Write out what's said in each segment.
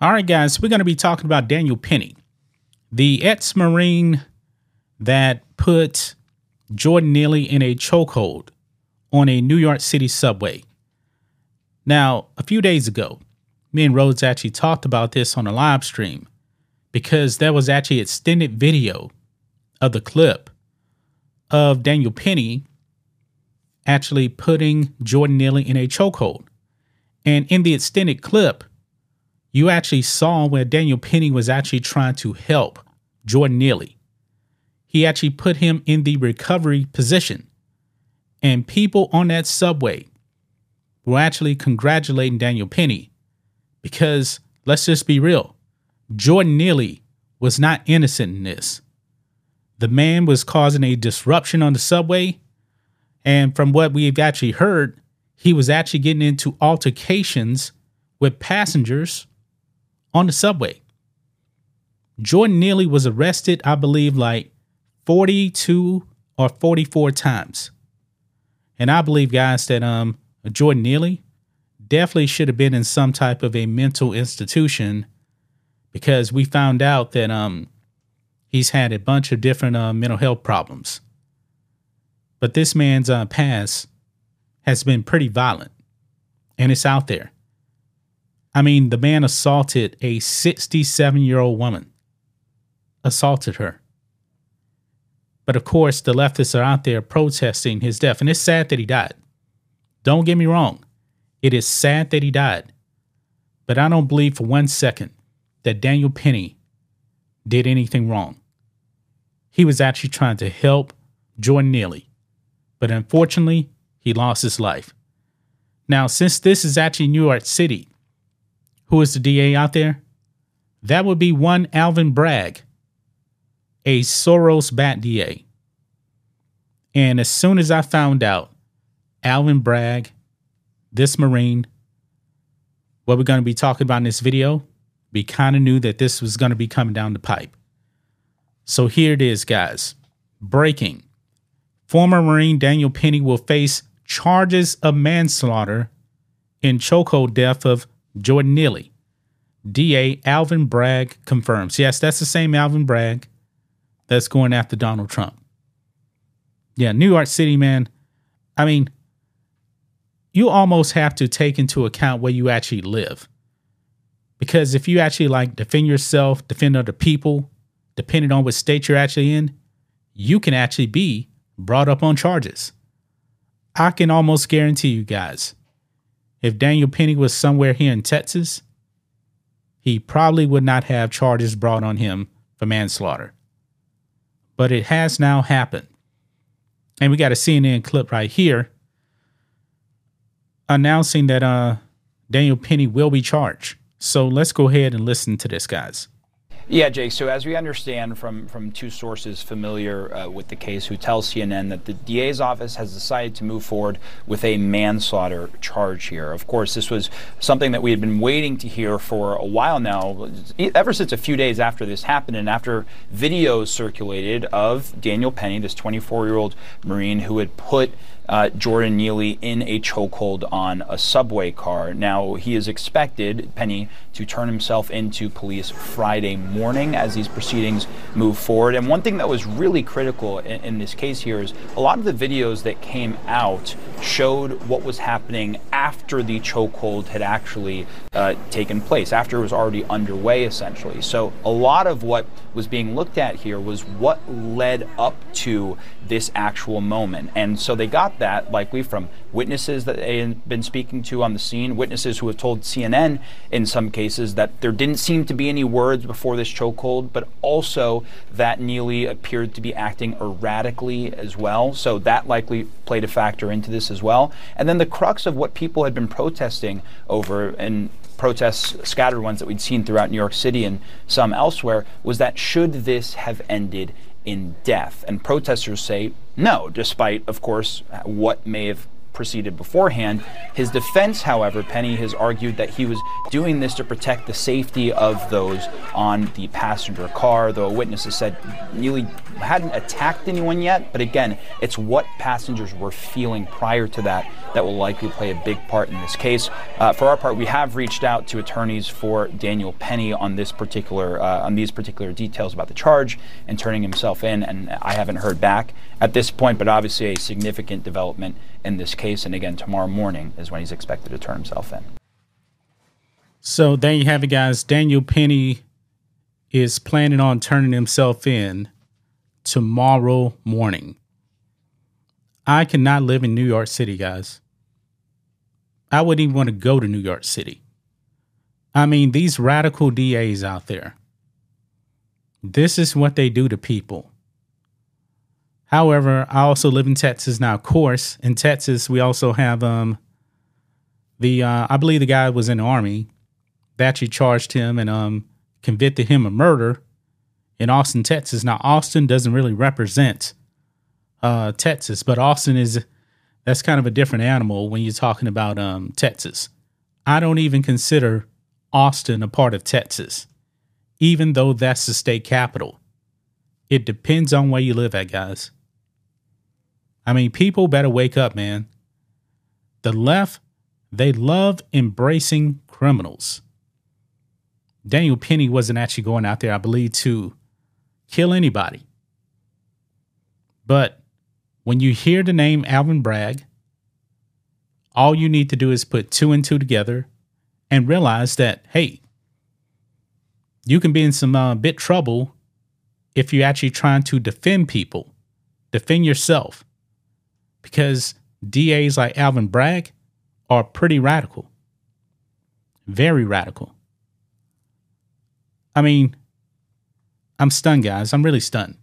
All right, guys, we're going to be talking about Daniel Penny, the ex Marine that put Jordan Neely in a chokehold on a New York City subway. Now, a few days ago, me and Rhodes actually talked about this on a live stream because there was actually extended video of the clip of Daniel Penny actually putting Jordan Neely in a chokehold. And in the extended clip, you actually saw where Daniel Penny was actually trying to help Jordan Neely. He actually put him in the recovery position. And people on that subway were actually congratulating Daniel Penny because let's just be real Jordan Neely was not innocent in this. The man was causing a disruption on the subway. And from what we've actually heard, he was actually getting into altercations with passengers on the subway. Jordan Neely was arrested, I believe, like 42 or 44 times. And I believe, guys, that um Jordan Neely definitely should have been in some type of a mental institution because we found out that um he's had a bunch of different uh, mental health problems. But this man's uh, past has been pretty violent, and it's out there. I mean, the man assaulted a 67 year old woman, assaulted her. But of course, the leftists are out there protesting his death, and it's sad that he died. Don't get me wrong, it is sad that he died. But I don't believe for one second that Daniel Penny did anything wrong. He was actually trying to help Jordan Neely, but unfortunately, he lost his life. Now, since this is actually New York City, who is the DA out there? That would be one Alvin Bragg, a Soros bat DA. And as soon as I found out Alvin Bragg, this Marine, what we're going to be talking about in this video, we kind of knew that this was going to be coming down the pipe. So here it is, guys. Breaking. Former Marine Daniel Penny will face charges of manslaughter in chokehold death of Jordan Neely. DA Alvin Bragg confirms. Yes, that's the same Alvin Bragg that's going after Donald Trump. Yeah, New York City, man. I mean, you almost have to take into account where you actually live. Because if you actually like defend yourself, defend other people, depending on what state you're actually in, you can actually be brought up on charges. I can almost guarantee you guys if Daniel Penny was somewhere here in Texas, he probably would not have charges brought on him for manslaughter. But it has now happened. And we got a CNN clip right here announcing that uh, Daniel Penny will be charged. So let's go ahead and listen to this, guys. Yeah, Jake. So as we understand from from two sources familiar uh, with the case, who tell CNN that the DA's office has decided to move forward with a manslaughter charge here. Of course, this was something that we had been waiting to hear for a while now, ever since a few days after this happened, and after videos circulated of Daniel Penny, this 24-year-old Marine who had put uh, Jordan Neely in a chokehold on a subway car. Now, he is expected, Penny, to turn himself into police Friday morning as these proceedings move forward. And one thing that was really critical in, in this case here is a lot of the videos that came out showed what was happening after the chokehold had actually uh, taken place, after it was already underway, essentially. So, a lot of what was being looked at here was what led up to this actual moment. And so they got that likely from witnesses that they had been speaking to on the scene, witnesses who have told CNN in some cases that there didn't seem to be any words before this chokehold, but also that Neely appeared to be acting erratically as well. So that likely played a factor into this as well. And then the crux of what people had been protesting over and protests, scattered ones that we'd seen throughout New York City and some elsewhere, was that should this have ended in death? And protesters say no, despite, of course, what may have proceeded beforehand. His defense, however, Penny has argued that he was doing this to protect the safety of those on the passenger car, though witnesses said Neely hadn't attacked anyone yet. But again, it's what passengers were feeling prior to that that will likely play a big part in this case. Uh, for our part, we have reached out to attorneys for Daniel Penny on this particular uh, on these particular details about the charge and turning himself in, and I haven't heard back at this point. But obviously, a significant development in this case. And again, tomorrow morning is when he's expected to turn himself in. So there you have it, guys. Daniel Penny is planning on turning himself in tomorrow morning. I cannot live in New York City, guys. I wouldn't even want to go to New York City. I mean, these radical DAs out there, this is what they do to people. However, I also live in Texas now. Of course, in Texas, we also have um the uh, I believe the guy was in the army. They actually charged him and um convicted him of murder in Austin, Texas. Now, Austin doesn't really represent uh, Texas, but Austin is that's kind of a different animal when you're talking about um, Texas. I don't even consider Austin a part of Texas, even though that's the state capital. It depends on where you live at, guys. I mean, people better wake up, man. The left, they love embracing criminals. Daniel Penny wasn't actually going out there, I believe, to kill anybody. But when you hear the name Alvin Bragg, all you need to do is put two and two together and realize that, hey, you can be in some uh, bit trouble if you're actually trying to defend people, defend yourself. Because DAs like Alvin Bragg are pretty radical, very radical. I mean, I'm stunned, guys. I'm really stunned.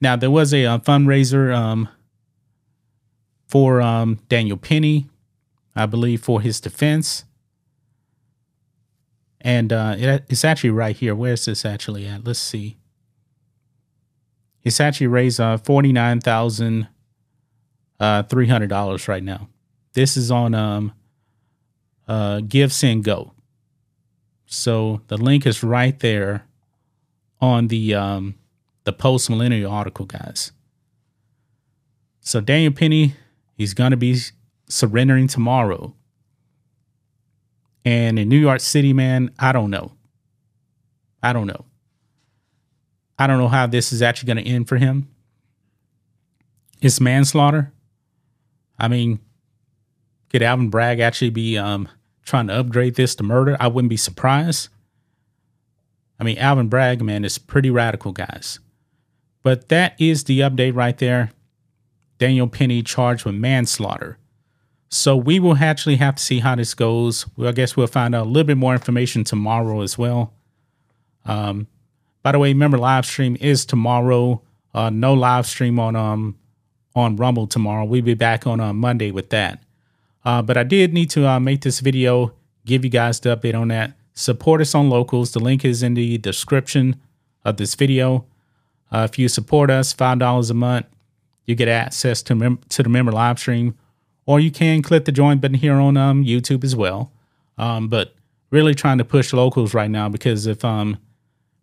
Now there was a, a uh, fundraiser um, for um, Daniel Penny, I believe, for his defense, and uh, it, it's actually right here. Where's this actually at? Let's see. It's actually raised uh, forty nine thousand uh, three hundred dollars right now. This is on um, uh, Give Send Go. So the link is right there on the um, the post millennial article, guys. So Daniel Penny, he's gonna be surrendering tomorrow. And in New York City, man, I don't know. I don't know. I don't know how this is actually going to end for him. It's manslaughter. I mean, could Alvin Bragg actually be um, trying to upgrade this to murder? I wouldn't be surprised. I mean, Alvin Bragg, man, is pretty radical, guys. But that is the update right there. Daniel Penny charged with manslaughter. So we will actually have to see how this goes. Well, I guess we'll find out a little bit more information tomorrow as well. Um, by the way, remember live stream is tomorrow. Uh, no live stream on um on Rumble tomorrow. We'll be back on uh, Monday with that. Uh, but I did need to uh, make this video, give you guys the update on that support us on locals. The link is in the description of this video. Uh, if you support us, five dollars a month, you get access to mem- to the member live stream, or you can click the join button here on um, YouTube as well. Um, but really trying to push locals right now because if um,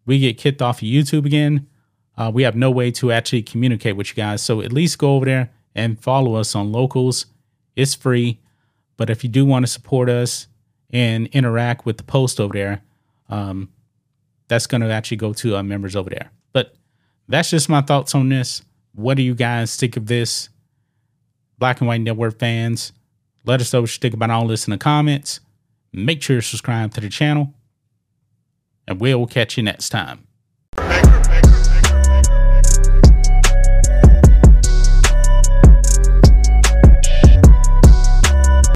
we get kicked off of YouTube again, uh, we have no way to actually communicate with you guys. So at least go over there and follow us on locals. It's free, but if you do want to support us, and interact with the post over there, um, that's going to actually go to our members over there. But that's just my thoughts on this. What do you guys think of this? Black and White Network fans, let us know what you think about all this in the comments. Make sure you subscribe to the channel, and we'll catch you next time.